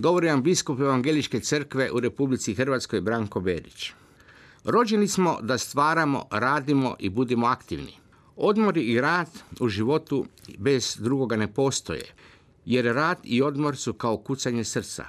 Govori vam biskup Evangeličke crkve u Republici Hrvatskoj Branko Berić. Rođeni smo da stvaramo, radimo i budemo aktivni. Odmori i rad u životu bez drugoga ne postoje, jer rad i odmor su kao kucanje srca.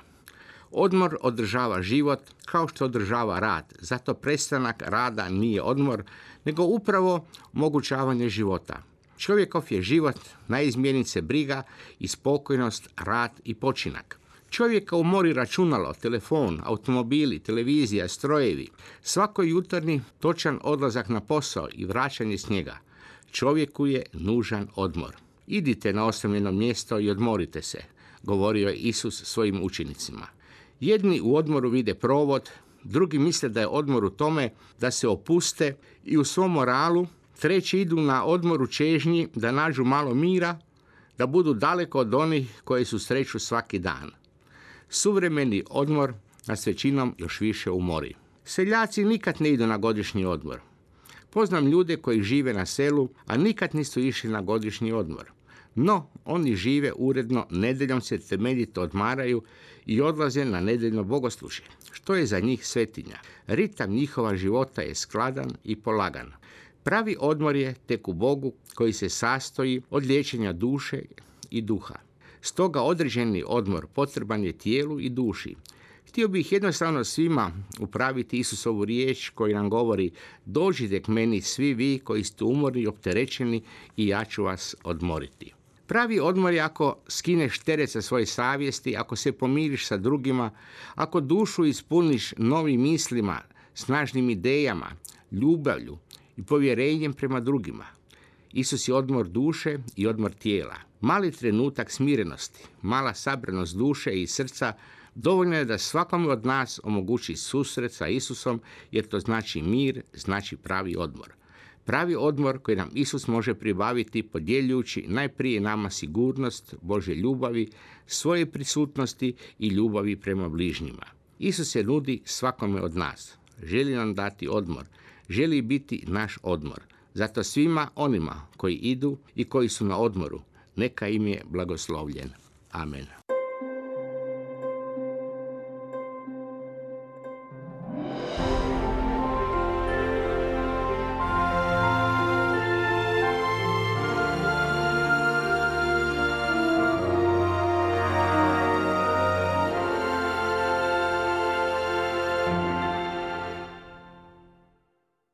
Odmor održava život kao što održava rad, zato prestanak rada nije odmor, nego upravo omogućavanje života. Čovjekov je život najizmjenice briga i spokojnost, rad i počinak. Čovjeka umori računalo, telefon, automobili, televizija, strojevi. Svako jutarnji točan odlazak na posao i vraćanje s njega. Čovjeku je nužan odmor. Idite na osamljeno mjesto i odmorite se, govorio je Isus svojim učenicima. Jedni u odmoru vide provod, drugi misle da je odmor u tome da se opuste i u svom moralu, treći idu na odmoru čežnji da nađu malo mira, da budu daleko od onih koji su sreću svaki dan. Suvremeni odmor nas većinom još više umori. Seljaci nikad ne idu na godišnji odmor. Poznam ljude koji žive na selu, a nikad nisu išli na godišnji odmor. No, oni žive uredno, nedeljom se temeljito odmaraju i odlaze na nedeljno bogoslužje, što je za njih svetinja. Ritam njihova života je skladan i polagan. Pravi odmor je tek u Bogu koji se sastoji od liječenja duše i duha. Stoga određeni odmor potreban je tijelu i duši. Htio bih jednostavno svima upraviti Isusovu riječ koji nam govori dođite k meni svi vi koji ste umorni i opterećeni i ja ću vas odmoriti. Pravi odmor je ako skineš teret sa svoje savjesti, ako se pomiriš sa drugima, ako dušu ispuniš novim mislima, snažnim idejama, ljubavlju i povjerenjem prema drugima. Isus je odmor duše i odmor tijela. Mali trenutak smirenosti, mala sabranost duše i srca dovoljno je da svakome od nas omogući susret sa Isusom, jer to znači mir, znači pravi odmor. Pravi odmor koji nam Isus može pribaviti podjeljujući najprije nama sigurnost Bože ljubavi, svoje prisutnosti i ljubavi prema bližnjima. Isus se nudi svakome od nas. Želi nam dati odmor. Želi biti naš odmor. Zato svima onima koji idu i koji su na odmoru, neka im je blagoslovljen. Amen.